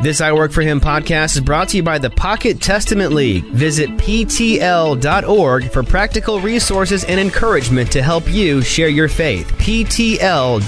This I Work For Him podcast is brought to you by the Pocket Testament League. Visit PTL.org for practical resources and encouragement to help you share your faith. PTL.org.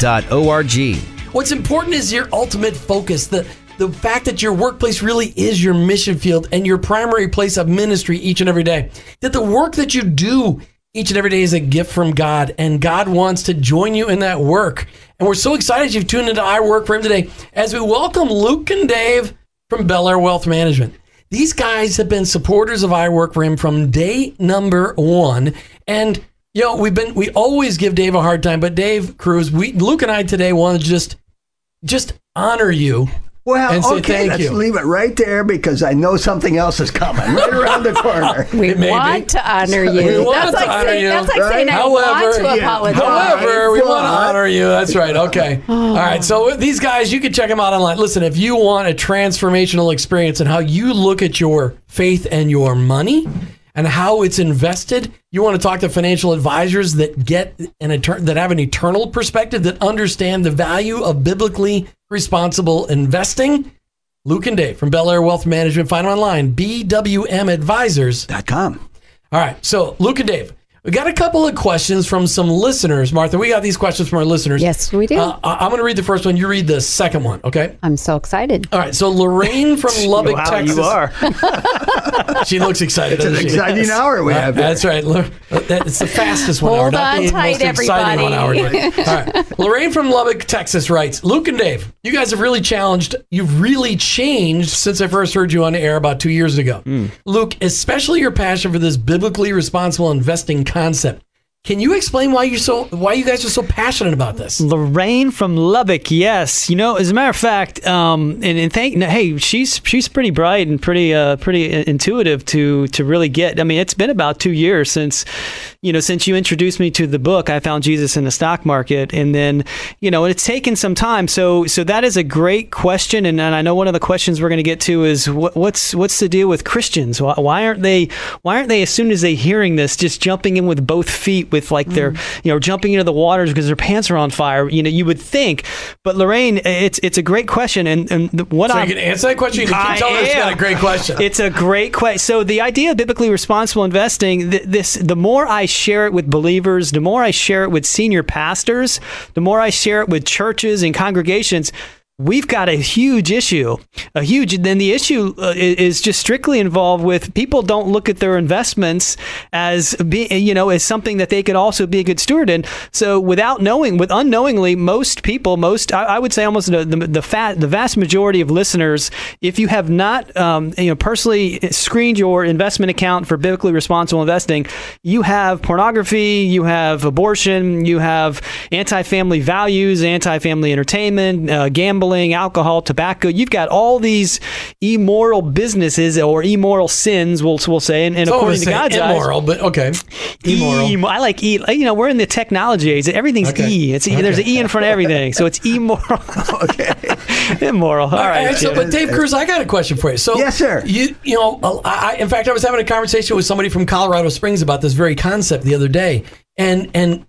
What's important is your ultimate focus. The the fact that your workplace really is your mission field and your primary place of ministry each and every day. That the work that you do each and every day is a gift from God, and God wants to join you in that work. And we're so excited you've tuned into I Work for Him today as we welcome Luke and Dave from Belleair Wealth Management. These guys have been supporters of I Work for Him from day number one. And you know, we've been we always give Dave a hard time, but Dave Cruz, we Luke and I today want to just just honor you Well, and say okay, thank let's you. leave it right there because I know something else is coming right around the corner. We It want be. to honor you. We want that's to like honor saying, you, That's like right? saying I However- want to Yeah. apologize. However, we want to honor you. That's right. Okay. All right. So these guys, you can check them out online. Listen, if you want a transformational experience and how you look at your faith and your money and how it's invested, you want to talk to financial advisors that get an etern- that have an eternal perspective that understand the value of biblically responsible investing. Luke and Dave from Belleair Wealth Management. Find them online, bwmadvisors.com. All right. So, Luke and Dave, we got a couple of questions from some listeners. Martha, we got these questions from our listeners. Yes, we do. Uh, I- I'm going to read the first one. You read the second one. Okay. I'm so excited. All right. So, Lorraine from Lubbock, wow, Texas. you are. She looks excited. It's an doesn't she? exciting hour we have. here. That's right. Look, It's the fastest one hour. Hold not on the tight, most exciting one hour. everybody. All right. Lorraine from Lubbock, Texas writes Luke and Dave, you guys have really challenged, you've really changed since I first heard you on air about two years ago. Hmm. Luke, especially your passion for this biblically responsible investing concept. Can you explain why you so why you guys are so passionate about this? Lorraine from Lubbock, yes. You know, as a matter of fact, um, and, and thank, hey, she's she's pretty bright and pretty uh, pretty intuitive to to really get. I mean, it's been about two years since, you know, since you introduced me to the book. I found Jesus in the stock market, and then, you know, it's taken some time. So so that is a great question, and, and I know one of the questions we're going to get to is what, what's what's the deal with Christians? Why, why aren't they why aren't they as soon as they hearing this just jumping in with both feet with like their mm. you know jumping into the waters because their pants are on fire? You know, you would think, but Lorraine, it's it's a great question, and and the, what So I'm can answer that question. You can I keep telling us you got a great question. it's a great question. So the idea of biblically responsible investing, th- this the more I share it with believers, the more I share it with senior pastors, the more I share it with churches and congregations. We've got a huge issue, a huge. Then the issue uh, is just strictly involved with people don't look at their investments as being, you know, as something that they could also be a good steward in. So without knowing, with unknowingly, most people, most I, I would say almost the the, the, fat, the vast majority of listeners, if you have not, um, you know, personally screened your investment account for biblically responsible investing, you have pornography, you have abortion, you have anti-family values, anti-family entertainment, uh, gambling, alcohol, tobacco. You've got all these immoral businesses or immoral sins, we'll, we'll say, and, and So I according to say God's eyes, immoral, but okay. Immoral. Emo- I like E. You know, we're in the technology age. Everything's Okay. E. It's e. There's an E in front of everything, so it's immoral. Okay. immoral. All right. so, but Dave Cruz, I got a question for you. So, Yes, sir. You, you know, I, I- in fact, I was having a conversation with somebody from Colorado Springs about this very concept the other day, and and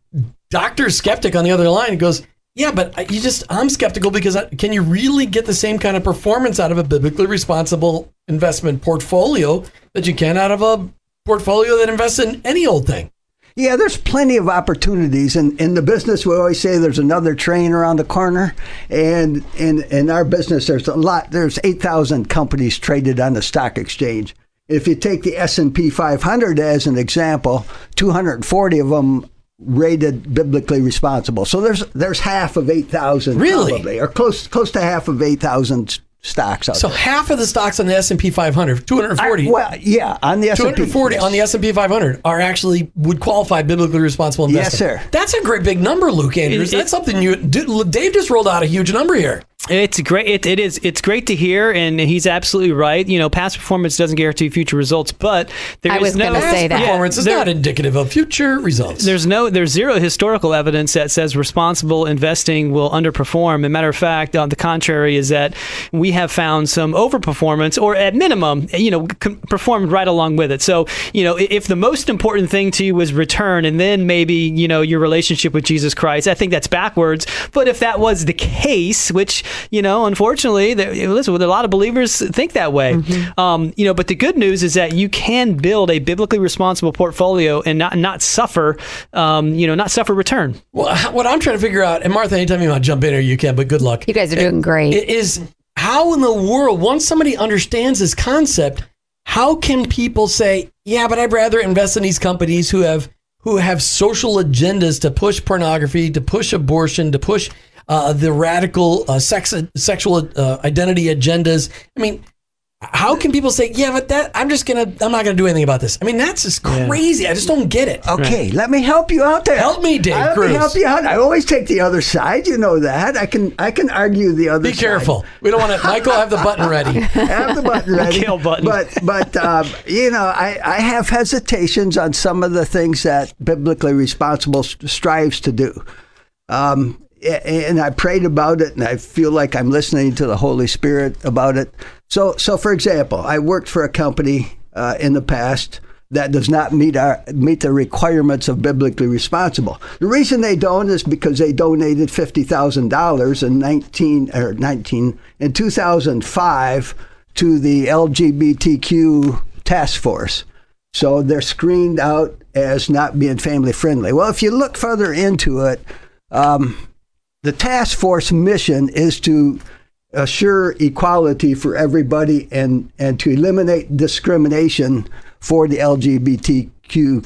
Doctor Skeptic on the other line goes, "Yeah, but you just I'm skeptical because I, can you really get the same kind of performance out of a biblically responsible investment portfolio that you can out of a portfolio that invests in any old thing?" Yeah, there's plenty of opportunities. And in the business, we always say there's another train around the corner. And in, in our business, there's a lot. There's 8,000 companies traded on the stock exchange. If you take the S&P 500 as an example, 240 of them rated biblically responsible. So there's there's half of 8,000 Really? probably, or close close to half of 8,000 stocks out So there. half of the stocks on the S and P 500, 240. well, yeah, on the S&P. 240 yes. on the S&P 500 are actually would qualify biblically responsible Yes, sir. That's a great big number, Luke Andrews. It- it- That's something you dude, Dave just rolled out a huge number here. It's great. It, it is. It's great to hear, and he's absolutely right. You know, past performance doesn't guarantee future results, but there I is was no gonna say that. Performance is there- not indicative of future results. There's no, there's zero historical evidence that says responsible investing will underperform. And matter of fact, on the contrary, is that we have found some overperformance, or at minimum, you know, c- performed right along with it. So, you know, if the most important thing to you was return, and then maybe you know your relationship with Jesus Christ, I think that's backwards. But if that was the case, which you know, unfortunately, there, listen, a lot of believers think that way. Mm-hmm. Um, you know, but the good news is that you can build a biblically responsible portfolio and not not suffer, um, you know, not suffer return. Well, what I'm trying to figure out, and Martha, anytime you want to jump in here, you can, but good luck. You guys are doing great. It is how in the world, once somebody understands this concept, how can people say, yeah, but I'd rather invest in these companies who have who have social agendas to push pornography, to push abortion, to push uh, the radical uh, sex sexual uh, identity agendas. I mean, how can people say, yeah, but that I'm just gonna I'm not gonna do anything about this? I mean, that's just crazy. I just don't get it. Okay, let me help you out there. Help me, Dave Let Cruz. me help you out. I always take the other side. You know that. I can I can argue the other side. Be side. careful. We don't want to. Michael, have the button ready. have the button ready. Kill button. But but um, you know, I, I have hesitations on some of the things that biblically responsible strives to do. Um, a- and I prayed about it, and I feel like I'm listening to the Holy Spirit about it. So so for example, I worked for a company uh, in the past. That does not meet our meet the requirements of biblically responsible. The reason they don't is because they donated fifty thousand dollars in nineteen or nineteen in two thousand five to the LGBTQ task force. So they're screened out as not being family friendly. Well, if you look further into it, um, the task force mission is to assure equality for everybody and, and to eliminate discrimination for the LGBTQ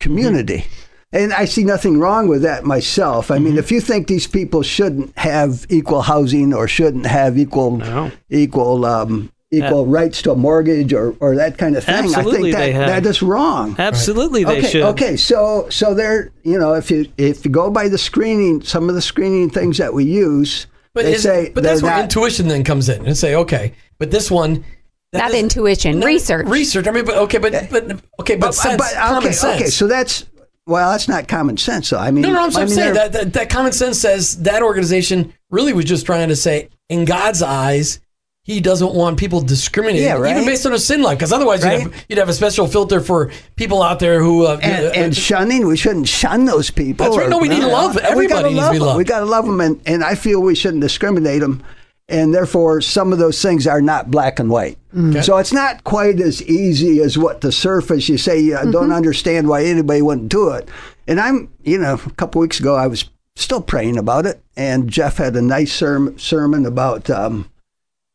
community. And I see nothing wrong with that myself. I mean, if you think these people shouldn't have equal housing or shouldn't have equal No. equal um, equal rights to a mortgage or, or that kind of thing, Absolutely I think they that, have. that is wrong. Absolutely, they okay, should. okay. So so there, you know, if you if you go by the screening, some of the screening things that we use, But, they is- say but that's where not- intuition then comes in and say, okay, but this one. that Not is- intuition, not- research. Research. I mean, but okay, but but okay, but, sense, common okay, sense. okay. So that's well, that's not common sense. So I mean, no, no, I'm, I I'm mean, saying that, that that common sense says that organization really was just trying to say, in God's eyes, He doesn't want people discriminating, Yeah, right. even based on a sin life. Because otherwise, you'd, have, you'd have a special filter for people out there who. Uh, and, uh, and shunning, we shouldn't shun those people. That's right. or- No, we need to love. Everybody to love be them. loved. We got to love them, and, and I feel we shouldn't discriminate them. And therefore, some of those things are not black and white. Okay. So it's not quite as easy as what the surface. You say, I don't understand why anybody wouldn't do it. And I'm, you know, a couple weeks ago, I was still praying about it, and Jeff had a nice serm- sermon about. Um,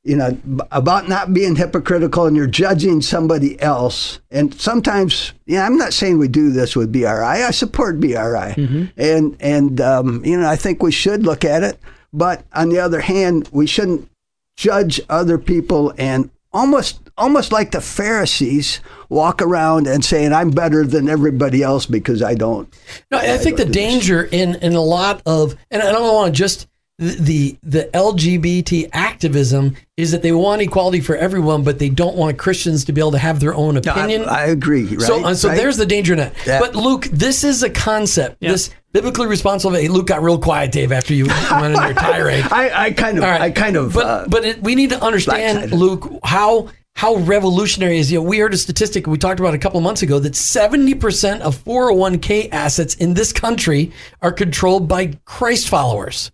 you know, about not being hypocritical and you're judging somebody else. And sometimes, yeah, I'm not saying we do this with BRI. I support BRI, and and um, you know, I think we should look at it. But on the other hand, we shouldn't judge other people and almost almost like the Pharisees walk around and saying I'm better than everybody else because I don't. No, I think the danger in in a lot of, and I don't want to just the the LGBT activism is that they want equality for everyone, but they don't want Christians to be able to have their own I, opinion. I agree. Right? So, uh, so Right? there's the danger in that. Yeah. But Luke, this is a concept. Yeah. This biblically responsible. Hey, Luke got real quiet, Dave, after you went in your tirade. I, I kind of All right. I kind of But uh, but it, we need to understand, black-sided. Luke, how how revolutionary is. You know, we heard a statistic we talked about a couple of months ago that seventy percent of four hundred one k assets in this country are controlled by Christ followers.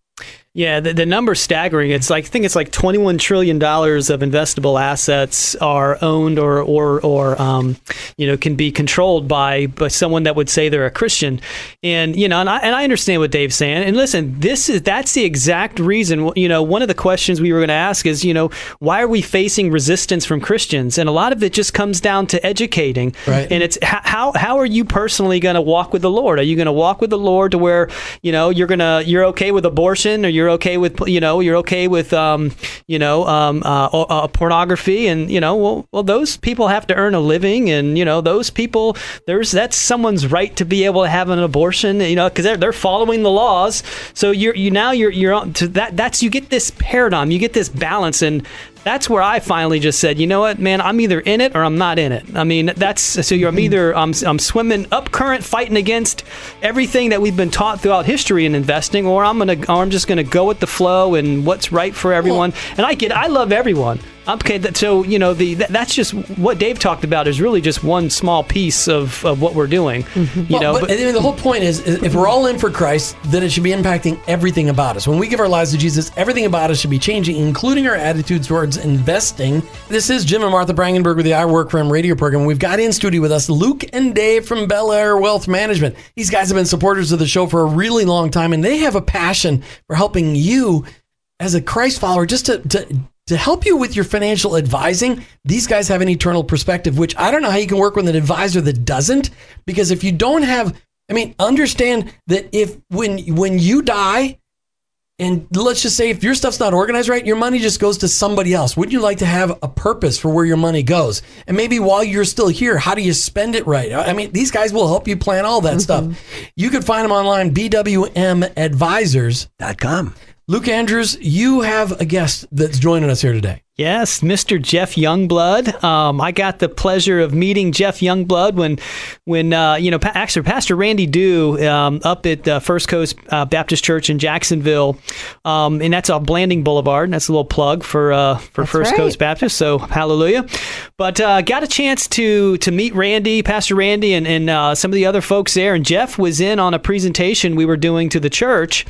Yeah, the, the number's staggering. It's like I think it's like twenty-one trillion dollars of investable assets are owned or or or um, you know can be controlled by by someone that would say they're a Christian, and you know, and I and I understand what Dave's saying. And listen, this is that's the exact reason. You know, one of the questions we were going to ask is, you know, why are we facing resistance from Christians? And a lot of it just comes down to educating. Right. And it's how how are you personally going to walk with the Lord? Are you going to walk with the Lord to where you know you're gonna you're okay with abortion or you're okay with you know you're okay with um you know um uh, uh, pornography and you know well well those people have to earn a living and you know those people there's that's someone's right to be able to have an abortion you know because they're they're following the laws. So you're you now you're you're on to that that's you get this paradigm you get this balance and that's where I finally just said, you know what, man, I'm either in it or I'm not in it. I mean, that's so you're, I'm mm-hmm. either I'm, I'm swimming up current, fighting against everything that we've been taught throughout history in investing, or I'm gonna, or I'm just gonna go with the flow and what's right for everyone. and I get, I love everyone. Okay, that, so you know the that, that's just what Dave talked about is really just one small piece of, of what we're doing. Mm-hmm. You Well, know, but, but- the whole point is, is if we're all in for Christ, then it should be impacting everything about us. When we give our lives to Jesus, everything about us should be changing, including our attitudes towards investing. This is Jim and Martha Brangenberg with the I Work For Him radio program. We've got in studio with us Luke and Dave from Belleair Wealth Management. These guys have been supporters of the show for a really long time, and they have a passion for helping you as a Christ follower just to, to to help you with your financial advising, these guys have an eternal perspective, which I don't know how you can work with an advisor that doesn't. Because if you don't have, I mean, understand that if when when you die, and let's just say if your stuff's not organized right, your money just goes to somebody else. Wouldn't you like to have a purpose for where your money goes? And maybe while you're still here, how do you spend it right? I mean, these guys will help you plan all that mm-hmm. stuff. You can find them online, BWM Advisors. Dot com. Luke Andrews, you have a guest that's joining us here today. Yes, Mr. Geoff Youngblood. Um, I got the pleasure of meeting Geoff Youngblood when, when uh, you know, pa- actually Pastor Randy Dew um, up at uh, First Coast uh, Baptist Church in Jacksonville, um, and that's off Blanding Boulevard. That's a little plug for uh, for That's First right. Coast Baptist. So hallelujah! But uh, got a chance to to meet Randy, Pastor Randy, and and uh, some of the other folks there. And Geoff was in on a presentation we were doing to the church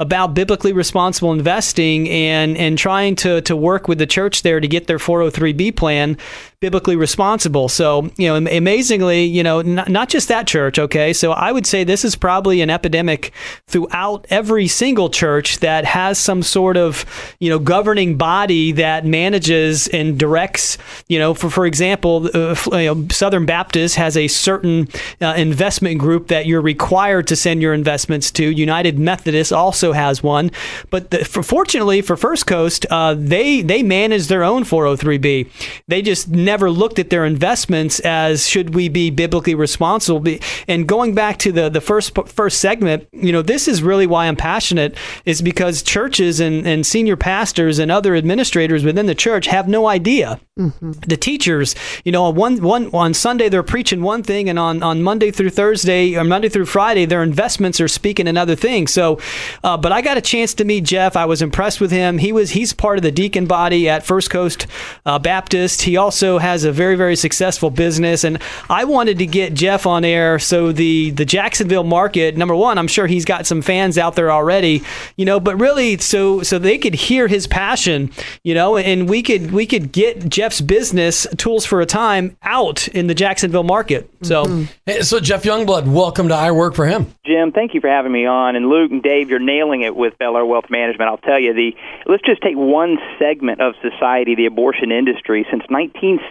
about biblically responsible investing and and trying to to work with the church there to get their 403b plan biblically responsible. So, you know, amazingly, you know, not, not just that church, okay? So I would say this is probably an epidemic throughout every single church that has some sort of, you know, governing body that manages and directs, you know, for for example, uh, you know, Southern Baptist has a certain uh, investment group that you're required to send your investments to. United Methodist also has one, but the, for, fortunately for First Coast, uh, they they manage their own 403b. They just never looked at their investments as should we be biblically responsible. And going back to the the first first segment, you know, this is really why I'm passionate is because churches and, and senior pastors and other administrators within the church have no idea the teachers, you know, on one one on Sunday they're preaching one thing, and on, on Monday through Thursday or Monday through Friday their investments are speaking another thing. So, uh, but I got a chance to meet Geoff. I was impressed with him. He was he's part of the deacon body at First Coast uh, Baptist. He also has a very very successful business, and I wanted to get Geoff on air so the the Jacksonville market. Number one, I'm sure he's got some fans out there already, you know, but really so so they could hear his passion, you know, and we could we could get Geoff's business tools for a time out in the Jacksonville market. So mm-hmm. Hey, so Geoff Youngblood, welcome to I Work for Him. Jim, thank you for having me on. And Luke and Dave, you're nailing it with Belleair Wealth Management. I'll tell you, the let's just take one segment of society, the abortion industry. Since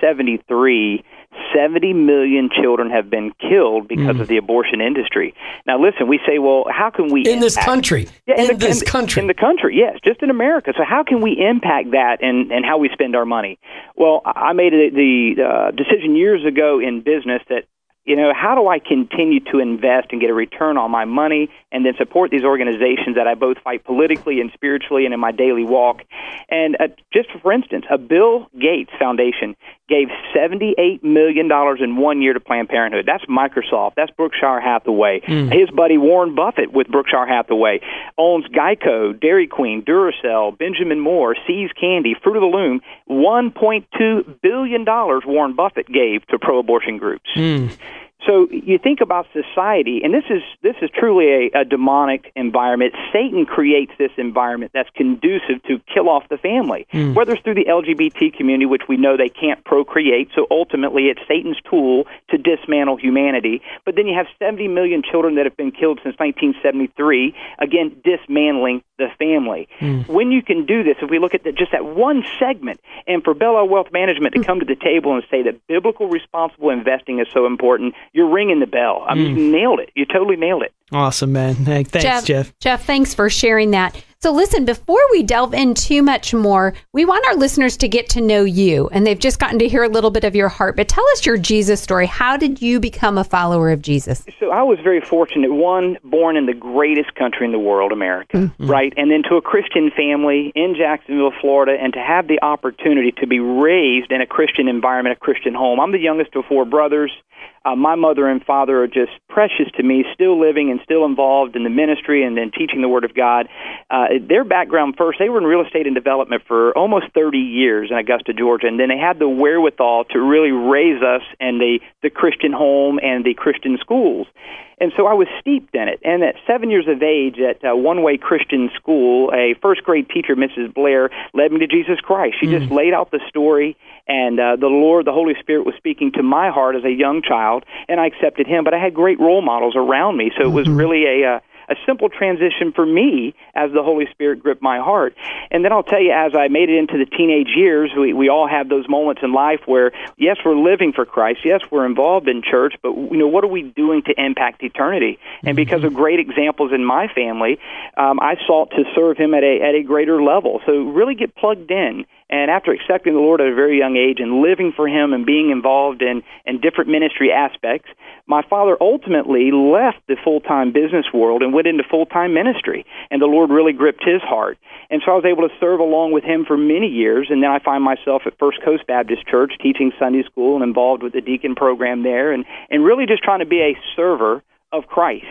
1973, 70 million children have been killed because of the abortion industry. Now, listen, we say, well, how can we In this country. Yeah, in the- this in- country. In the country, yes, just in America. So how can we impact that and, and how we spend our money? Well, I I made a, the uh, decision years ago in business that you know how do I continue to invest and get a return on my money and then support these organizations that I both fight politically and spiritually and in my daily walk. And uh, just for instance, a Bill Gates Foundation gave $78 million in one year to Planned Parenthood. That's Microsoft. That's Berkshire Hathaway. His buddy Warren Buffett with Berkshire Hathaway owns Geico, Dairy Queen, Duracell, Benjamin Moore, See's Candy, Fruit of the Loom. $1.2 billion Warren Buffett gave to pro abortion groups. So you think about society, and this is this is truly a, a demonic environment. Satan creates this environment that's conducive to kill off the family, hmm. whether it's through the LGBT community, which we know they can't procreate. So ultimately, it's Satan's tool to dismantle humanity. But then you have 70 million children that have been killed since 1973. Again, dismantling the family. Hmm. When you can do this, if we look at the, just that one segment, and for Belleair Wealth Management to hmm. come to the table and say that biblical responsible investing is so important, you're ringing the bell. I mean, you mm. nailed it. You totally nailed it. awesome, man. Hey, thanks, Geoff. Geoff, thanks for sharing that. So, listen, before we delve in too much more, we want our listeners to get to know you, and they've just gotten to hear a little bit of your heart. But tell us your Jesus story. How did you become a follower of Jesus? So I was very fortunate. One, born in the greatest country in the world, America, mm-hmm. right? And then to a Christian family in Jacksonville, Florida, and to have the opportunity to be raised in a Christian environment, a Christian home. I'm the youngest of four brothers. Uh, my mother and father are just precious to me, still living and still involved in the ministry and then teaching the Word of God. Uh, their background first, they were in real estate and development for almost 30 years in Augusta, Georgia, and then they had the wherewithal to really raise us in the, the Christian home and the Christian schools. And so I was steeped in it. And at seven years of age, at uh, One Way Christian School, a first grade teacher, Mrs. Blair, led me to Jesus Christ. She just laid out the story, and uh, the Lord, the Holy Spirit, was speaking to my heart as a young child, and I accepted Him. But I had great role models around me, so it was really a uh, a simple transition for me as the Holy Spirit gripped my heart. And then I'll tell you, as I made it into the teenage years, we, we all have those moments in life where, yes, we're living for Christ, yes, we're involved in church, but you know, what are we doing to impact eternity? And because of great examples in my family, um, I sought to serve Him at a at a greater level. So really get plugged in. And after accepting the Lord at a very young age and living for Him and being involved in, in different ministry aspects, my father ultimately left the full time business world and went into full time ministry. And the Lord really gripped his heart. And so I was able to serve along with him for many years. And then I find myself at First Coast Baptist Church teaching Sunday school and involved with the deacon program there and, and really just trying to be a server of Christ.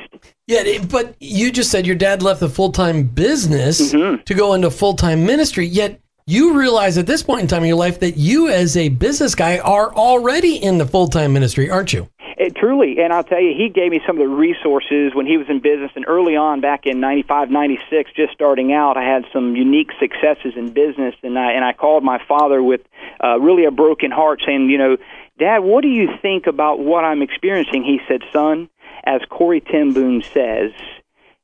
Yeah, but you just said your dad left the full time business Mm-hmm. to go into full time ministry, yet you realize at this point in time in your life that you, as a business guy, are already in the full time ministry, aren't you? It, truly, and I'll tell you, he gave me some of the resources when he was in business. And early on, back in '95, '96, just starting out, I had some unique successes in business. And I and I called my father with uh, really a broken heart, saying, you know, Dad, what do you think about what I'm experiencing? He said, Son, as Corrie ten Boom says,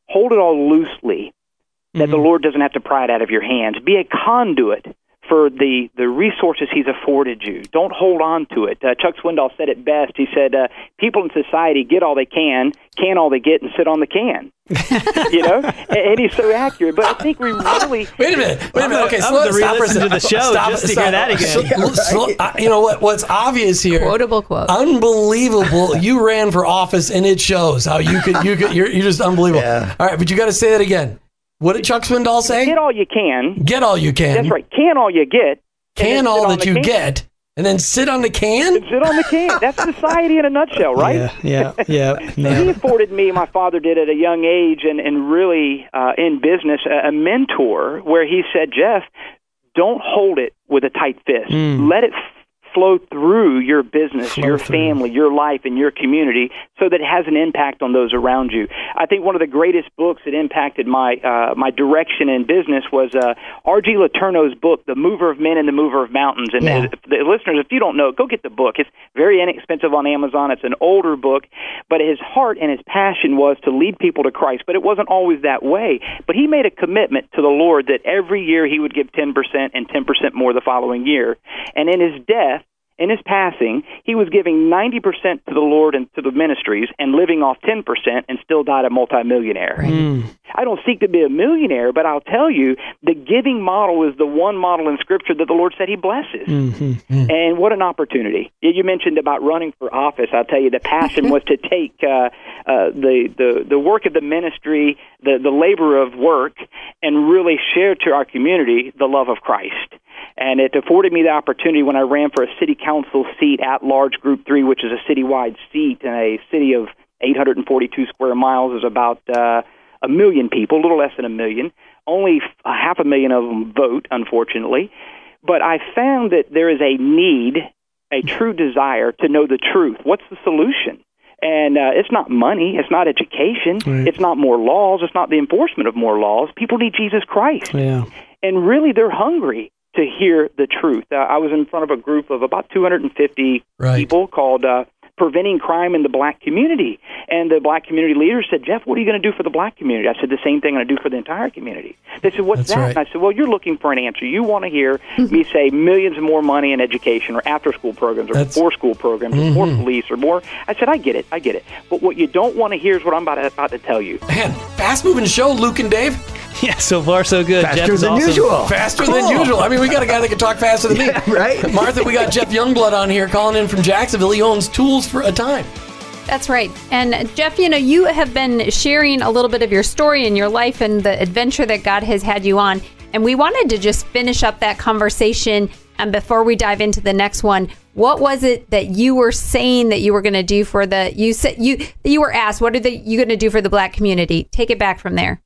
hold it all loosely. That the Lord doesn't have to pry it out of your hands. Be a conduit for the the resources He's afforded you. Don't hold on to it. Uh, Chuck Swindoll said it best. He said, uh, "People in society get all they can, can all they get, and sit on the can." you know, and, and he's so accurate. But I think we really Wait a minute. Wait a minute. Okay, I'm slow, gonna stop for re-listen to the show Stop, just to stop. hear that again. Slow- slow- uh, you know what? What's obvious here? Quotable quote. Unbelievable! you ran for office, and it shows how you could. You could. You're, you're just unbelievable. Yeah. All right, but you got to say that again. What did Chuck Swindoll say? get all you can. Get all you can. That's right. Can all you get. Can all that you can. get, and then sit on the can. Sit on the can. That's society in a nutshell, right? Yeah, yeah, yeah. And he afforded me, my father did at a young age, and, and really uh, in business, a, a mentor where he said, Geoff, don't hold it with a tight fist. Let it f- flow through your business, Flow your through. family, your life, and your community so that it has an impact on those around you. I think one of the greatest books that impacted my uh, my direction in business was uh, R.G. Letourneau's book, The Mover of Men and the Mover of Mountains. And Yeah. uh, the listeners, if you don't know, go get the book. It's very inexpensive on Amazon. It's an older book, but his heart and his passion was to lead people to Christ. But it wasn't always that way. But he made a commitment to the Lord that every year he would give 10% and 10% more the following year. And in his death, in his passing, he was giving 90% to the Lord and to the ministries and living off 10% and still died a multimillionaire. I don't seek to be a millionaire, but I'll tell you, the giving model is the one model in Scripture that the Lord said He blesses. And what an opportunity! You- You mentioned about running for office. I'll tell you, the passion was to take uh, uh, the, the the work of the ministry, the the labor of work, and really share to our community the love of Christ. And it afforded me the opportunity when I ran for a city council seat at large Group Three, which is a citywide seat in a city of 842 square miles, is about uh, a million people, a little less than a million. Only a half a million of them vote, unfortunately. But I found that there is a need, a true desire to know the truth. What's the solution? And uh, it's not money, it's not education, it's not more laws, it's not the enforcement of more laws. People need Jesus Christ Yeah. and really they're hungry to hear the truth. Uh, I was in front of a group of about 250 Right. people called uh, Preventing Crime in the Black Community, and the black community leader said, "Geoff, what are you going to do for the black community?" I said, "The same thing I'm going to do for the entire community." They said, "What's That's that?" right. And I said, "Well, you're looking for an answer. You want to hear me say millions more money in education, or after-school programs, or That's- Mm-hmm. before-school programs, or more police, or more." I said, "I get it, I get it." But what you don't want to hear is what I'm about to, about to tell you. Man, fast moving show, Luke and Dave. Yeah, so far so good. Geoff Faster is than awesome. usual. Faster Cool. than usual. I mean, we got a guy that can talk faster than me. right? Martha, we got Geoff Youngblood on here calling in from Jacksonville. He owns Tools for a Time. That's right. And Geoff, you know, you have been sharing a little bit of your story and your life and the adventure that God has had you on. And we wanted to just finish up that conversation. And before we dive into the next one, What was it that you were saying that you were going to do for the you said you you were asked what are the, you going to do for the black community? Take it back from there.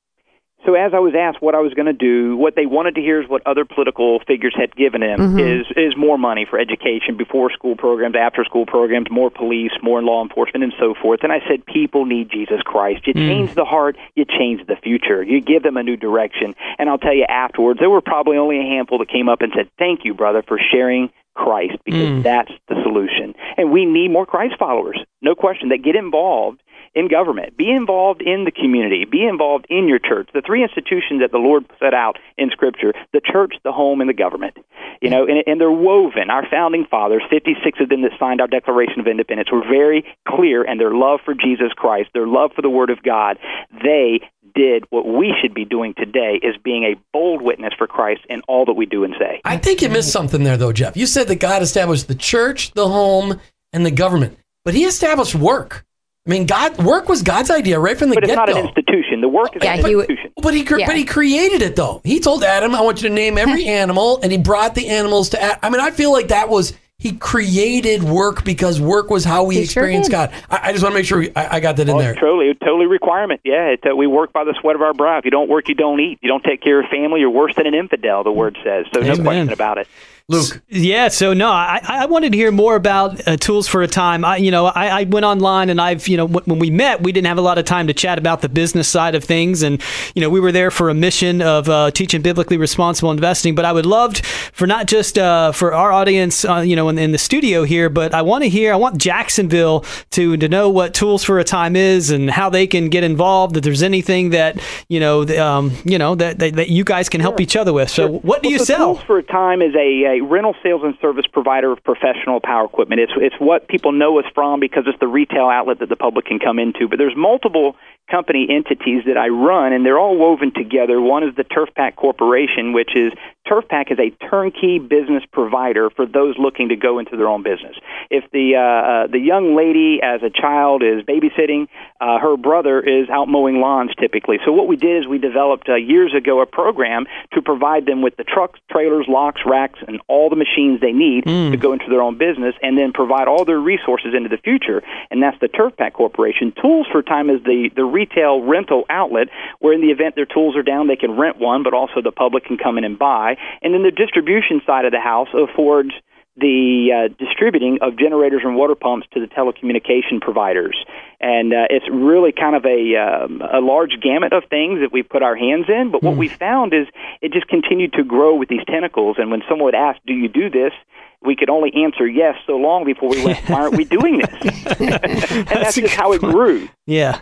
So as I was asked what I was going to do, what they wanted to hear is what other political figures had given him Mm-hmm. is is more money for education, before school programs, after school programs, more police, more law enforcement, and so forth. And I said, people need Jesus Christ. You change the heart, you change the future. You give them a new direction. And I'll tell you afterwards, there were probably only a handful that came up and said, "Thank you, brother, for sharing." Christ because that's the solution. And we need more Christ followers, no question, that get involved in government, be involved in the community, be involved in your church. The three institutions that the Lord set out in Scripture the church, the home, and the government. You know, and, and they're woven. Our founding fathers, 56 of them that signed our Declaration of Independence, were very clear in their love for Jesus Christ, their love for the Word of God. They did what we should be doing today is being a bold witness for Christ in all that we do and say. I think you missed something there, though, Geoff. You said that God established the church, the home, and the government, but He established work. I mean, God work was God's idea right from the get. But it's get not an institution. The work is Yeah, an he institution. But he, cre- Yeah. but he created it though. He told Adam, "I want you to name every animal," and he brought the animals to. Ad- I mean, I feel like that was he created work because work was how we He sure experienced did. God. I, I just want to make sure we, I, I got that in Oh, there. totally, totally requirement. Yeah, it, uh, we work by the sweat of our brow. If you don't work, you don't eat. You don't take care of family, you're worse than an infidel. The word says. So no Amen. question about it. Luke, Yeah, so no, I, I wanted to hear more about uh, tools for a time. I, you know, I, I went online and I've, you know, w- when we met, we didn't have a lot of time to chat about the business side of things, and you know, we were there for a mission of uh, teaching biblically responsible investing. But I would love for not just uh, for our audience, uh, you know, in, in the studio here, but I want to hear, I want Jacksonville to to know what tools for a time is and how they can get involved. If there's anything that you know, th- um, you know, that, that that you guys can help each other with. So, what do Well, you so sell? Tools for a Time is a, a rental sales and service provider of professional power equipment. It's it's what people know us from because it's the retail outlet that the public can come into. But there's multiple company entities that I run, and they're all woven together. One is the Turf Pack Corporation, which is Turf Pack is a turnkey business provider for those looking to go into their own business. If the uh, uh, the young lady as a child is babysitting, uh, her brother is out mowing lawns typically. So what we did is we developed uh, years ago a program to provide them with the trucks, trailers, locks, racks, and all the machines they need to go into their own business, and then provide all their resources into the future. And that's the Turf Pack Corporation. Tools for Time is the the retail rental outlet where, in the event their tools are down, they can rent one, but also the public can come in and buy. And then the distribution side of the house affords the uh, distributing of generators and water pumps to the telecommunication providers. And uh, it's really kind of a, um, a large gamut of things that we put our hands in. But what we found is it just continued to grow with these tentacles. And when someone would ask, Do you do this? we could only answer yes so long before we went, Why aren't we doing this? and that's, a just how it grew. Yeah.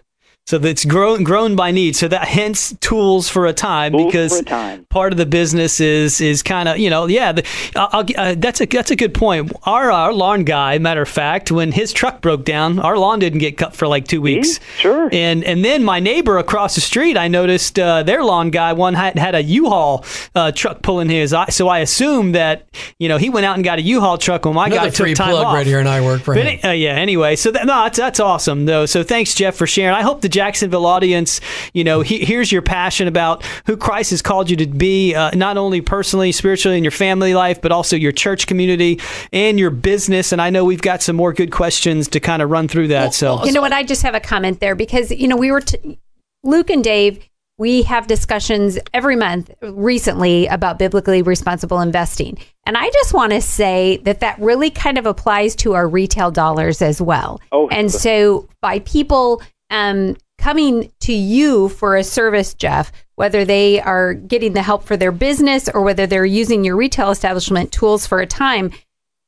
So that's grown grown by need. So that hence tools for a time Tools because a time. part of the business is is kind of you know yeah the, I'll, I'll, uh, that's a that's a good point. Our our lawn guy, matter of fact, when his truck broke down, our lawn didn't get cut for like two weeks. Sure. And and then my neighbor across the street, I noticed uh, their lawn guy one had had a U-Haul uh, truck pulling his. So I assumed that you know he went out and got a U-Haul truck when my another guy took time plug off. right here, and I work for But him. uh, yeah. Anyway, so that, no, that's, that's awesome though. So thanks, Geoff, for sharing. I hope the Jacksonville audience, you know, he, here's your passion about who Christ has called you to be, uh, not only personally, spiritually, in your family life, but also your church community and your business. And I know we've got some more good questions to kind of run through that. So You know what? I just have a comment there because you know we were t- Luke and Dave. We have discussions every month recently about biblically responsible investing, and I just want to say that that really kind of applies to our retail dollars as well. Oh, and sure. so by people um, coming to you for a service, Geoff, whether they are getting the help for their business or whether they're using your retail establishment tools for a time,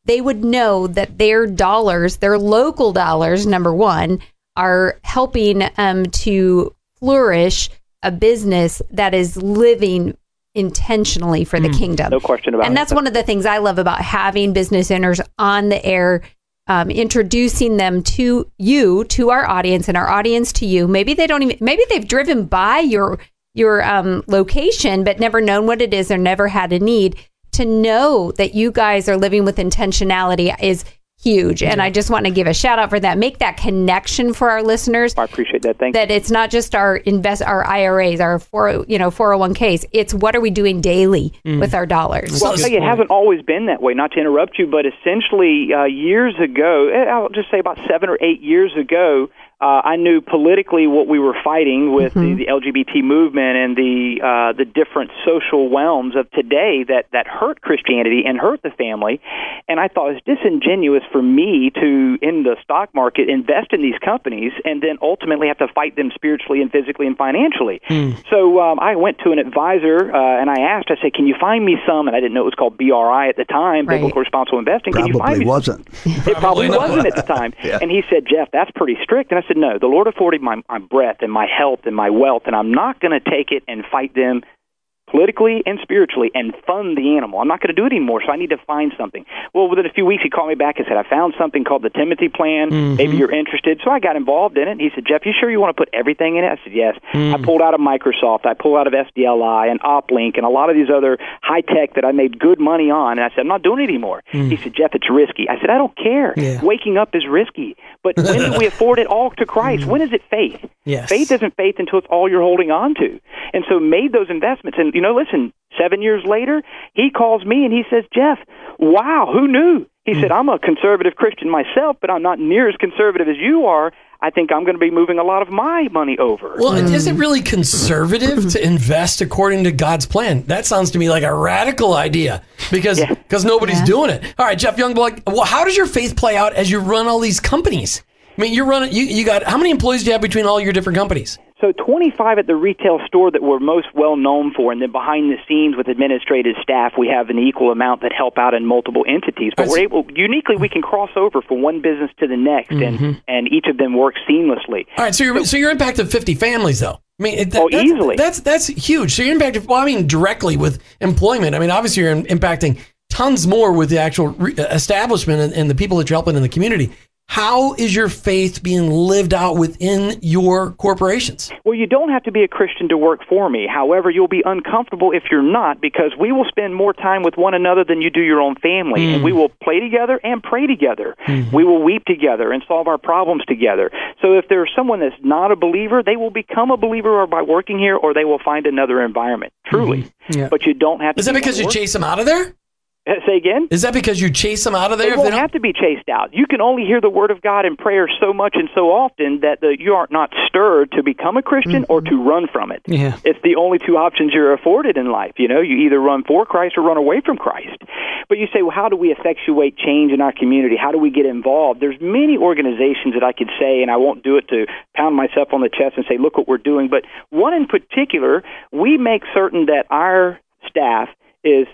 they would know that their dollars, their local dollars, number one, are helping um, to flourish a business that is living intentionally for the kingdom. No question about and it. that's one of the things I love about having business owners on the air, um, introducing them to you, to our audience, and our audience to you. Maybe they don't even. Maybe they've driven by your your um, location, but never known what it is or never had a need. To know that you guys are living with intentionality is huge. And I just want to give a shout out for that. Make that connection for our listeners. I appreciate that. Thank you. That it's not just our invest our IRAs, our four you know 401ks. It's what are we doing daily with our dollars. Well, I'll tell you, it hasn't always been that way. Not to interrupt you, but essentially, uh, years ago, eh, I'll just say about seven or eight years ago, uh, I knew politically what we were fighting with the, the LGBT movement and the uh, the different social realms of today that that hurt Christianity and hurt the family. And I thought it was disingenuous for me to, in the stock market, invest in these companies and then ultimately have to fight them spiritually and physically and financially. So um, I went to an advisor uh, and I asked, I said, "Can you find me some?" And I didn't know it was called BRI at the time, Right. Biblical Responsible Investing. Can you find Probably me wasn't. it probably not. wasn't at the time. And he said, Geoff, that's pretty strict. And I said, no, the Lord afforded my, my breath and my health and my wealth, and I'm not going to take it and fight them politically and spiritually and fund the animal. I'm not going to do it anymore, so I need to find something. Well, within a few weeks, he called me back and said, I found something called the Timothy Plan. Mm-hmm. Maybe you're interested. So I got involved in it. And he said, Geoff, you sure you want to put everything in it? I said, yes. I mm. pulled out of Microsoft. I pulled out of SDLI and Oplink and a lot of these other high tech that I made good money on. And I said, I'm not doing it anymore. Mm. He said, Geoff, it's risky. I said, I don't care. Yeah. Waking up is risky. But when do we afford it all to Christ? Mm. When is it faith? Yes. Faith isn't faith until it's all you're holding on to. And so made those investments. And, you know, listen, seven years later, he calls me and he says, Geoff, wow, who knew? He said, hmm. I'm a conservative Christian myself, but I'm not near as conservative as you are. I think I'm going to be moving a lot of my money over. Well, hmm. is it really conservative to invest according to God's plan? That sounds to me like a radical idea because because nobody's Yeah. doing it. All right, Geoff Youngblood, well, how does your faith play out as you run all these companies? I mean, you're running. You, you got how many employees do you have between all your different companies? So 25 at the retail store that we're most well known for, and then behind the scenes with administrative staff, we have an equal amount that help out in multiple entities. But we're able, uniquely, we can cross over from one business to the next, and mm-hmm. and each of them works seamlessly. All right, so you're so you're impacted 50 families though. I mean, that, Oh, that's, easily. That's that's huge. So you're impacted. Well, I mean, directly with employment. I mean, obviously you're impacting tons more with the actual re- establishment and, and the people that you're helping in the community. How is your faith being lived out within your corporations? Well, you don't have to be a Christian to work for me. However, you'll be uncomfortable if you're not because we will spend more time with one another than you do your own family. And we mm. will play together and pray together. Mm-hmm. We will weep together and solve our problems together. So if there's someone that's not a believer, they will become a believer or by working here or they will find another environment. Truly. Mm-hmm. Yeah. But you don't have to Is that be because you work- chase them out of there? Uh, Say again? Is that because you chase them out of there? They won't don't- have to be chased out. You can only hear the word of God in prayer so much and so often that the, you are not stirred to become a Christian or to run from it. Yeah. It's the only two options you're afforded in life. You know, you either run for Christ or run away from Christ. But you say, well, how do we effectuate change in our community? How do we get involved? There's many organizations that I could say, and I won't do it to pound myself on the chest and say, look what we're doing. But one in particular, we make certain that our staff is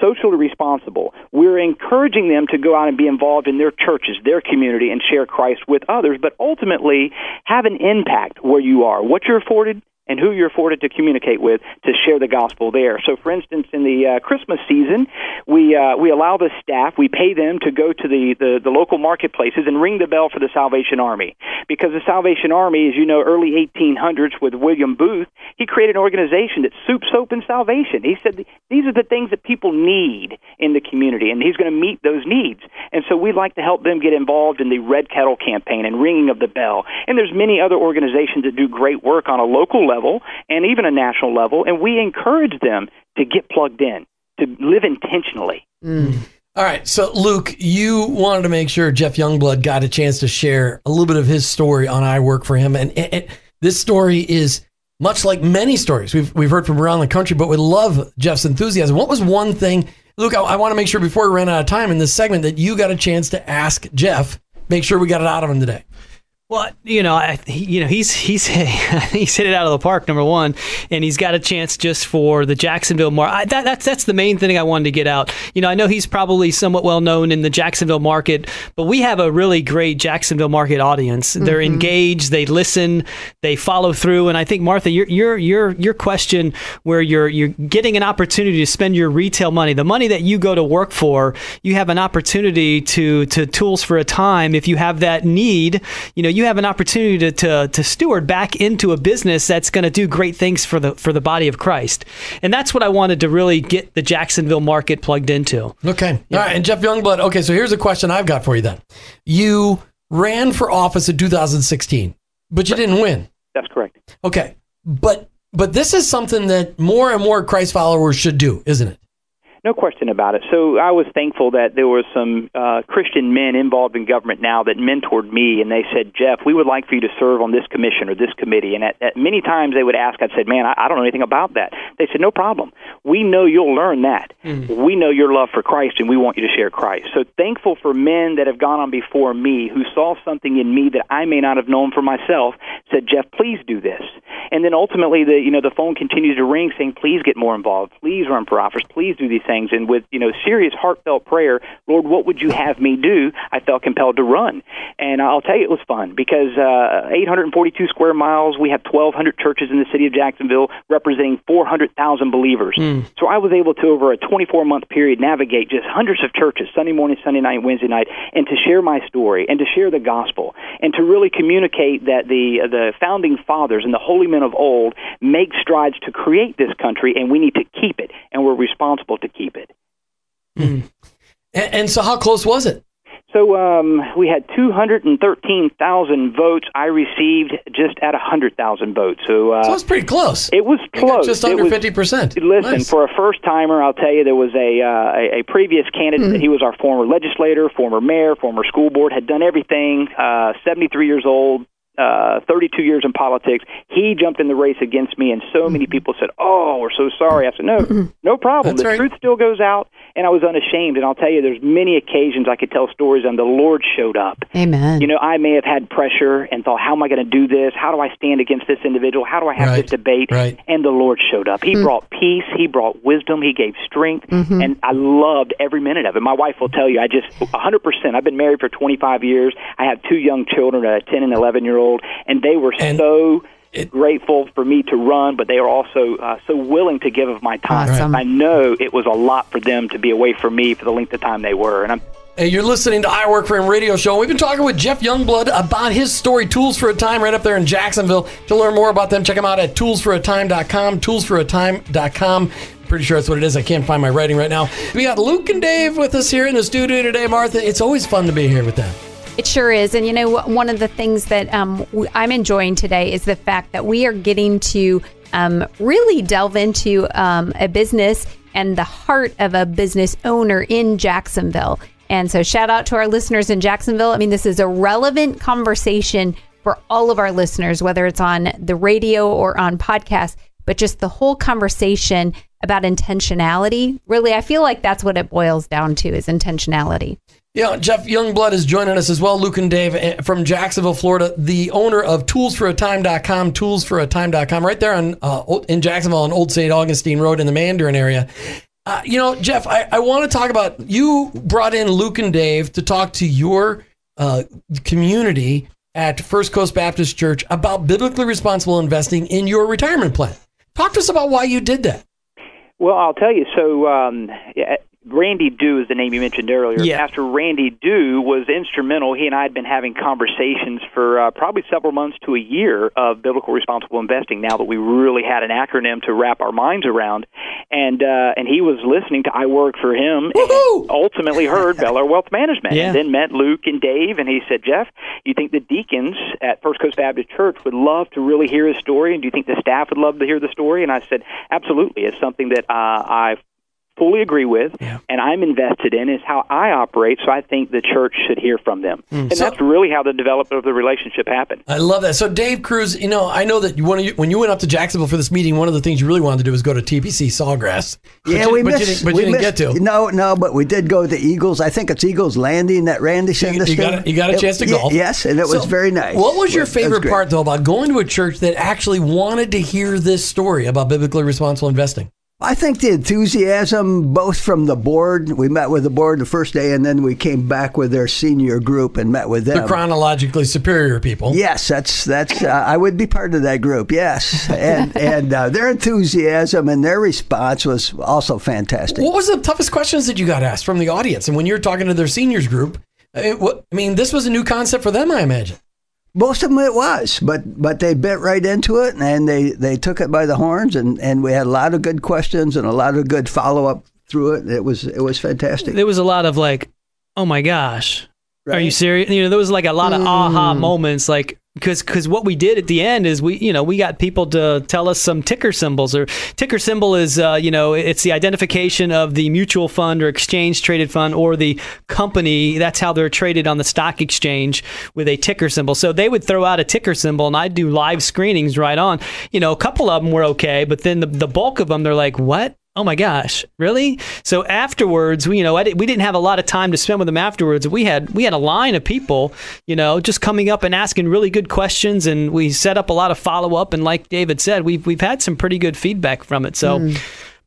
socially responsible. We're encouraging them to go out and be involved in their churches, their community, and share Christ with others, but ultimately have an impact where you are, what you're afforded, and who you're afforded to communicate with to share the gospel there. So, for instance, in the uh, Christmas season, we uh, we allow the staff, we pay them to go to the, the the local marketplaces and ring the bell for the Salvation Army, because the Salvation Army, as you know, early 1800s with William Booth, he created an organization that soup, soap, and salvation. He said these are the things that people need in the community, and he's going to meet those needs. And so we'd like to help them get involved in the Red Kettle campaign and ringing of the bell. And there's many other organizations that do great work on a local level and even a national level, and we encourage them to get plugged in, to live intentionally. Mm. All right, so Luke, you wanted to make sure Geoff Youngblood got a chance to share a little bit of his story on I Work for Him, and it, it- this story is much like many stories we've we've heard from around the country, but we love Geoff's enthusiasm. What was one thing, Luke? I, I want to make sure before we run out of time in this segment that you got a chance to ask Geoff. Make sure we got it out of him today. Well, you know, I, you know, he's he's he's hit it out of the park. Number one, and he's got a chance just for the Jacksonville market. That, that's that's the main thing I wanted to get out. You know, I know he's probably somewhat well known in the Jacksonville market, but we have a really great Jacksonville market audience. They're mm-hmm. engaged, they listen, they follow through, and I think Martha, your your your your question where you're you're getting an opportunity to spend your retail money, the money that you go to work for, you have an opportunity to to tools for a time if you have that need. You know, you you have an opportunity to, to, to steward back into a business that's going to do great things for the for the body of Christ. And that's what I wanted to really get the Jacksonville market plugged into. Okay. All right. And Geoff Youngblood. Okay. So here's a question I've got for you then. You ran for office in 2016, but you didn't win. That's correct. Okay. But but this is something that more and more Christ followers should do, isn't it? No question about it. So I was thankful that there were some uh, Christian men involved in government now that mentored me, and they said, Geoff, we would like for you to serve on this commission or this committee. And at, at many times they would ask, I'd said, man, I, I don't know anything about that. They said, no problem. We know you'll learn that. Mm-hmm. We know your love for Christ, and we want you to share Christ. So thankful for men that have gone on before me who saw something in me that I may not have known for myself. Said, Geoff, please do this. And then ultimately, the you know the phone continues to ring, saying, please get more involved. Please run for office. Please do these things. And with you know serious heartfelt prayer, Lord, what would you have me do? I felt compelled to run, and I'll tell you, it was fun because uh, 842 square miles. We have 1,200 churches in the city of Jacksonville, representing 400,000 believers. Mm. So I was able to, over a 24 month period, navigate just hundreds of churches, Sunday morning, Sunday night, Wednesday night, and to share my story and to share the gospel and to really communicate that the uh, the founding fathers and the holy men of old make strides to create this country, and we need to keep it, and we're responsible to keep it. Mm. And, and so, how close was it? So um, we had 213,000 votes. I received just at 100,000 votes. So, uh, so pretty close. It was close. Just under was, 50%. Listen, nice. for a first timer, I'll tell you, there was a, uh, a, a previous candidate. Mm-hmm. He was our former legislator, former mayor, former school board, had done everything, uh, 73 years old, uh, 32 years in politics. He jumped in the race against me, and so many mm-hmm. people said, "Oh, we're so sorry." I said, "No, mm-hmm. no problem. That's the right. truth still goes out." And I was unashamed. And I'll tell you, there's many occasions I could tell stories, and the Lord showed up. Amen. You know, I may have had pressure and thought, "How am I going to do this? How do I stand against this individual? How do I have Right. this debate?" Right. And the Lord showed up. He mm. brought peace. He brought wisdom. He gave strength, mm-hmm. and I loved every minute of it. My wife will tell you, I just 100%. I've been married for 25 years. I have two young children, a 10 and 11 year old, and they were And so it- grateful for me to run, but they were also uh, so willing to give of my time. Awesome. I know it was a lot for them to be away from me for the length of time they were, and I'm Hey, you're listening to I Work for Him radio show. We've been talking with Geoff Youngblood about his story, Tools for a Time, right up there in Jacksonville. To learn more about them, check them out at toolsforatime.com, toolsforatime.com. Pretty sure that's what it is. I can't find my writing right now. We got Luke and Dave with us here in the studio today, Martha. It's always fun to be here with them. It sure is. And you know, one of the things that um, I'm enjoying today is the fact that we are getting to um, really delve into um, a business and the heart of a business owner in Jacksonville. And so, shout out to our listeners in Jacksonville. I mean, this is a relevant conversation for all of our listeners, whether it's on the radio or on podcast, but just the whole conversation about intentionality. Really, I feel like that's what it boils down to is intentionality. Yeah, Geoff Youngblood is joining us as well. Luke and Dave eh, from Jacksonville, Florida, the owner of toolsforatime.com, toolsforatime.com, right there on uh, in Jacksonville on Old St. Augustine Road in the Mandarin area. Uh, you know, Geoff, I, I want to talk about you brought in Luke and Dave to talk to your uh, community at First Coast Baptist Church about biblically responsible investing in your retirement plan. Talk to us about why you did that. Well, I'll tell you. So, um, Randy Dew is the name you mentioned earlier. Yeah. Pastor Randy Dew was instrumental. He and I had been having conversations for uh, probably several months to a year of biblical responsible investing. Now that we really had an acronym to wrap our minds around, and uh, and he was listening to I Work for Him, Woohoo! and ultimately heard Belleair Wealth Management, Yeah. and then met Luke and Dave, and he said, Geoff, you think the deacons at First Coast Baptist Church would love to really hear his story, and do you think the staff would love to hear the story? And I said, absolutely. It's something that uh, I fully agree with and I'm invested in is how I operate so I think the church should hear from them. Hmm. And So- that's really how the development of the relationship happened. I love that. So, Dave Cruz, you know, I know that you, when, you, when you went up to Jacksonville for this meeting, one of the things you really wanted to do was go to TPC Sawgrass. But Yeah, you, we but missed. you didn't, but we you didn't missed- get to. No, no, but we did go to the Eagles. I think it's Eagles Landing that Randy sent You- us you to. got a- you got a It- chance to ye- golf. Yes, and it was very nice. What was your favorite great. part, though, about going to a church that actually wanted to hear this story about biblically responsible investing? I think the enthusiasm, both from the board, we met with the board the first day, and then we came back with their senior group and met with them. The chronologically superior people. Yes, that's that's. Uh, I would be part of that group. Yes, and and uh, their enthusiasm and their response was also fantastic. What was the toughest questions that you got asked from the audience? And when you were talking to their seniors group, I mean, what, I mean, this was a new concept for them, I imagine. Most of them it was, but but they bit right into it and they, they took it by the horns and, and we had a lot of good questions and a lot of good follow up through it. It was it was fantastic. There was a lot of like, oh my gosh, are you serious? You know, there was like a lot of aha mm. moments, like because because what we did at the end is we you know we got people to tell us some ticker symbols or ticker symbol is uh, you know it's the identification of the mutual fund or exchange traded fund or the company. That's how they're traded on the stock exchange with a ticker symbol. So they would throw out a ticker symbol and I'd do live screenings right on. You know a couple of them were okay but then the, the bulk of them they're like what Oh my gosh, really? So afterwards, we you know I di- we didn't have a lot of time to spend with them afterwards. We had we had a line of people, you know, just coming up and asking really good questions, and we set up a lot of follow up. And like David said, we've we've had some pretty good feedback from it. So.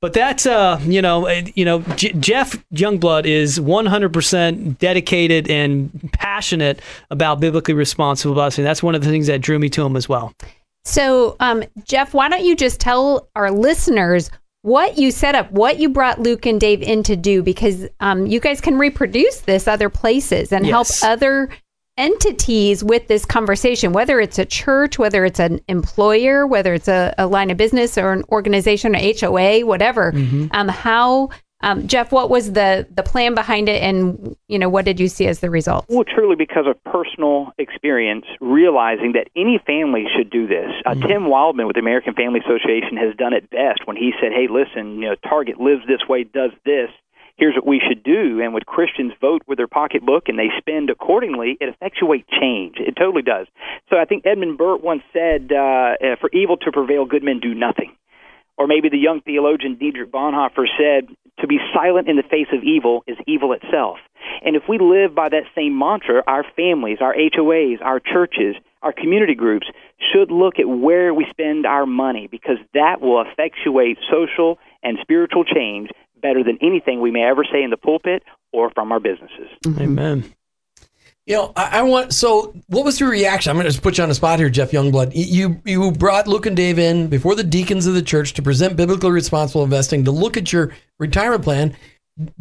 But that's uh, you know, uh, you know, J- Geoff Youngblood is 100% dedicated and passionate about biblically responsible busing. That's one of the things that drew me to him as well. So, um, Geoff, why don't you just tell our listeners what you set up, what you brought Luke and Dave in to do, because um, you guys can reproduce this other places and Yes. help other entities with this conversation, whether it's a church, whether it's an employer, whether it's a, a line of business or an organization or HOA, whatever. Um, how, um, Geoff, what was the the plan behind it, and you know, what did you see as the results? Well, truly because of personal experience, realizing that any family should do this. Uh, Tim Wildmon with the American Family Association has done it best when he said, "Hey, listen, you know, Target lives this way, does this. Here's what we should do." And when Christians vote with their pocketbook and they spend accordingly, it effectuates change. It totally does. So I think Edmund Burke once said, uh, uh, "For evil to prevail, good men do nothing." Or maybe the young theologian Dietrich Bonhoeffer said, to be silent in the face of evil is evil itself. And if we live by that same mantra, our families, our HOAs, our churches, our community groups should look at where we spend our money because that will effectuate social and spiritual change better than anything we may ever say in the pulpit or from our businesses. Amen. You know, I, I want. So, what was your reaction? I'm going to just put you on the spot here, Geoff Youngblood. You you brought Luke and Dave in before the deacons of the church to present biblically responsible investing to look at your retirement plan.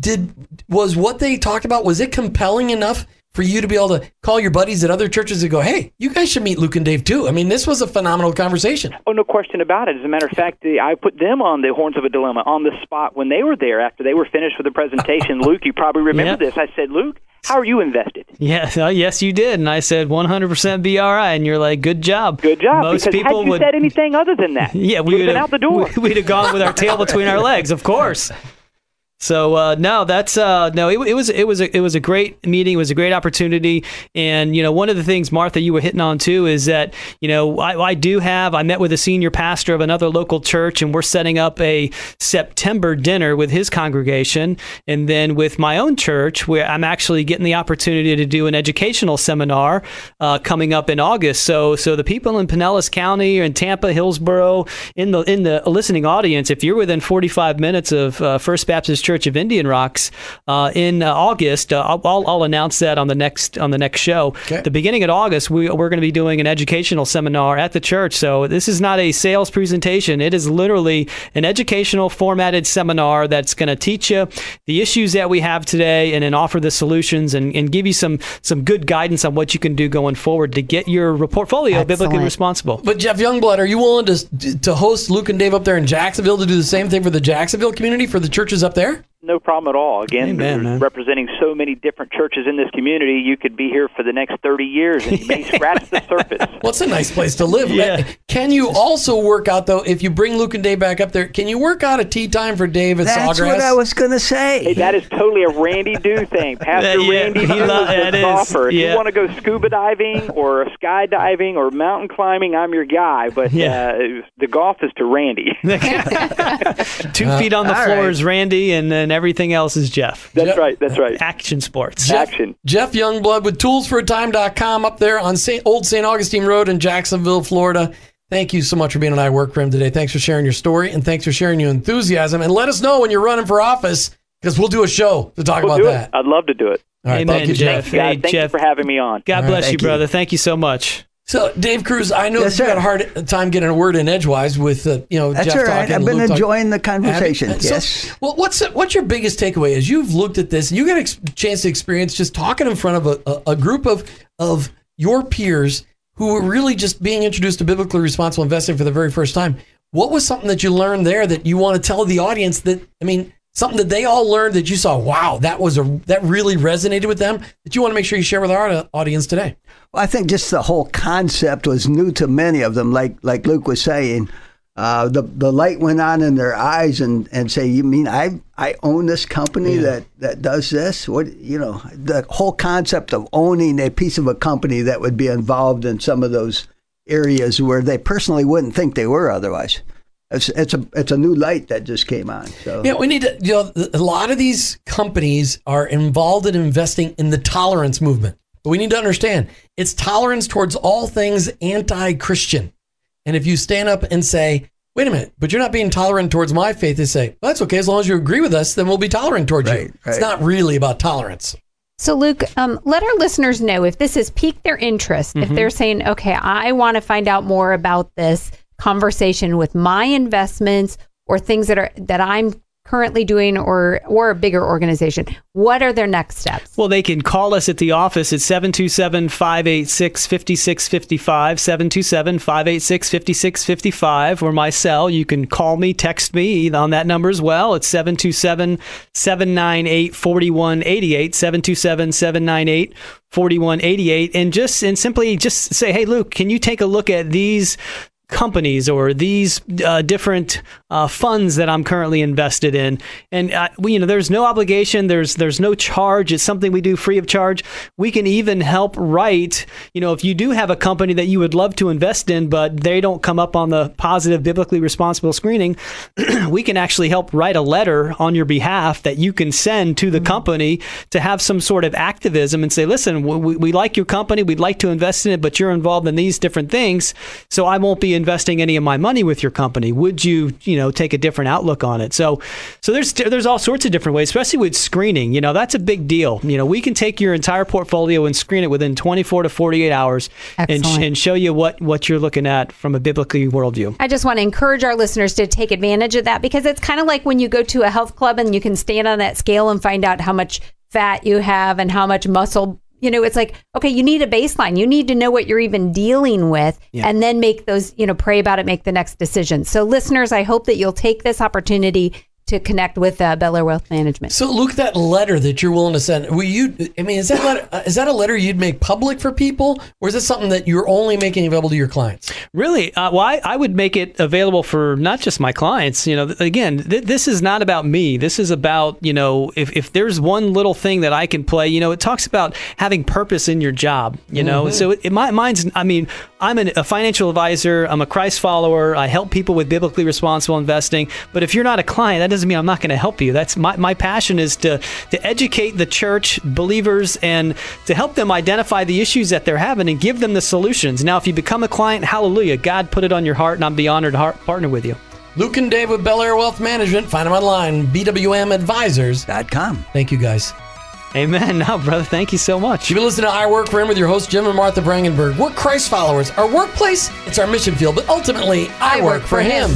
Did was what they talked about? Was it compelling enough for you to be able to call your buddies at other churches and go, "Hey, you guys should meet Luke and Dave too"? I mean, this was a phenomenal conversation. Oh, no question about it. As a matter of fact, the, I put them on the horns of a dilemma on the spot when they were there after they were finished with the presentation. Luke, you probably remember Yep. this. I said, Luke, how are you invested? Yeah, uh, yes, you did, and I said 100% be all right, and you're like, good job. Good job. Most because people had you would. said anything other than that, yeah, we would would have been out the door. We'd have gone with our tail between our legs, of course. So uh, no, that's uh, no. It, it was it was a, it was a great meeting. It was a great opportunity. And you know, one of the things Martha you were hitting on too is that you know I, I do have I met with a senior pastor of another local church, and we're setting up a September dinner with his congregation, and then with my own church, where I'm actually getting the opportunity to do an educational seminar uh, coming up in August. So so the people in Pinellas County or in Tampa, Hillsborough, in the in the listening audience, if you're within 45 minutes of uh, First Baptist Church of Indian Rocks uh, in uh, August, uh, I'll, I'll, I'll announce that on the next on the next show. Okay. The beginning of August, we, we're going to be doing an educational seminar at the church. So this is not a sales presentation. It is literally an educational formatted seminar that's going to teach you the issues that we have today and then offer the solutions and, and give you some some good guidance on what you can do going forward to get your portfolio biblically responsible. But Geoff Youngblood, are you willing to to host Luke and Dave up there in Jacksonville to do the same thing for the Jacksonville community for the churches up there? No problem at all. Again, Amen, representing so many different churches in this community, you could be here for the next 30 years and you may scratch the surface. Well, it's a nice place to live. Yeah. Can you also work out though? If you bring Luke and Dave back up there, can you work out a tea time for Dave at That's Sawgrass? what I was going to Hey, say. that is totally a Randy Dew thing. Pastor Yeah, yeah, Randy he Dew is lo- that is, golfer. If yeah. you want to go scuba diving or skydiving or mountain climbing, I'm your guy. But Yeah. uh, the golf is to Randy. Two feet on the floor right. is Randy, and then everything else is Geoff. That's Yep. right. That's right. Action sports. Geoff, Action. Geoff Youngblood with toolsforatime.com up there on St. Old St. Augustine Road in Jacksonville, Florida. Thank you so much for being on I Work for Him today. Thanks for sharing your story and thanks for sharing your enthusiasm. And let us know when you're running for office because we'll do a show to talk We'll about that. it. I'd love to do it. All right, Amen, thank you, Geoff. Geoff. Guys, Hey, thank Geoff. you for having me on. God bless you, thank you. brother. Thank you so much. So, Dave Cruz, I know Yes, you had a hard time getting a word in edgewise with uh, you know That's Geoff all right. talking. I've been Luke talking. enjoying the conversation. So, yes. well, what's what's your biggest takeaway? As you've looked at this, you got a chance to experience just talking in front of a, a, a group of of your peers who were really just being introduced to biblically responsible investing for the very first time. What was something that you learned there that you want to tell the audience that, I mean, something that they all learned that you saw, wow, that was a, that really resonated with them that you want to make sure you share with our audience today? Well, I think just the whole concept was new to many of them. Like like Luke was saying, uh, the the light went on in their eyes and, and say, "You mean I I own this company Yeah. that, that does this? What you know? The whole concept of owning a piece of a company that would be involved in some of those areas where they personally wouldn't think they were otherwise. It's it's a it's a new light that just came on. So Yeah, we need to, you know, a lot of these companies are involved in investing in the tolerance movement. But we need to understand it's tolerance towards all things anti Christian. And if you stand up and say, wait a minute, but you're not being tolerant towards my faith, they say, well, that's okay. As long as you agree with us, then we'll be tolerant towards you. Right, It's not really about tolerance. So, Luke, um, let our listeners know if this has piqued their interest, if they're saying, okay, I want to find out more about this conversation with my investments or things that are that I'm currently doing or or a bigger organization. What are their next steps? Well, they can call us at the office at 727 586 5655, 727 586 5655, or my cell. You can call me, text me on that number as well. It's 727 798 4188, 727 798 4188. And just and simply just say, hey, Luke, can you take a look at these? companies or these uh, different uh, funds that I'm currently invested in. And uh, we, you know, there's no obligation. There's there's no charge. It's something we do free of charge. We can even help write. You know, if you do have a company that you would love to invest in, but they don't come up on the positive, biblically responsible screening, we can actually help write a letter on your behalf that you can send to the company to have some sort of activism and say, listen, we, we like your company. We'd like to invest in it, but you're involved in these different things. So I won't be investing any of my money with your company. Would you, you know, take a different outlook on it? So, so there's there's all sorts of different ways, especially with screening. You know, that's a big deal. You know, we can take your entire portfolio and screen it within 24 to 48 hours and, and show you what what you're looking at from a biblically worldview. I just want to encourage our listeners to take advantage of that because it's kind of like when you go to a health club and you can stand on that scale and find out how much fat you have and how much muscle. You know, it's like, okay, you need a baseline. You need to know what you're even dealing with and then make those, you know, pray about it, make the next decision. So, listeners, I hope that you'll take this opportunity to connect with uh, Belleair Wealth Management. So, Luke, that letter that you're willing to send, will you? I mean, is that letter, uh, is that a letter you'd make public for people, or is it something that you're only making available to your clients? Really? Uh, well, I, I would make it available for not just my clients. You know, again, th- this is not about me. This is about, you know, if, if there's one little thing that I can play, you know, it talks about having purpose in your job, you know. So it, it, my, mine's, I mean, I'm an, a financial advisor, I'm a Christ follower, I help people with biblically responsible investing. But if you're not a client, that doesn't mean I'm not going to help you. That's my, my passion is to, to educate the church, believers, and to help them identify the issues that they're having and give them the solutions. Now, if you become a client, hallelujah, God put it on your heart, and I'd be honored to har- partner with you. Luke and Dave with Belleair Wealth Management. Find them online, BWM Advisors. dot com. Thank you, guys. Amen. Now, brother, thank you so much. You've been listening to I Work for Him with your host, Jim and Martha Brangenberg. We're Christ followers. Our workplace, it's our mission field, but ultimately, I, work, for him.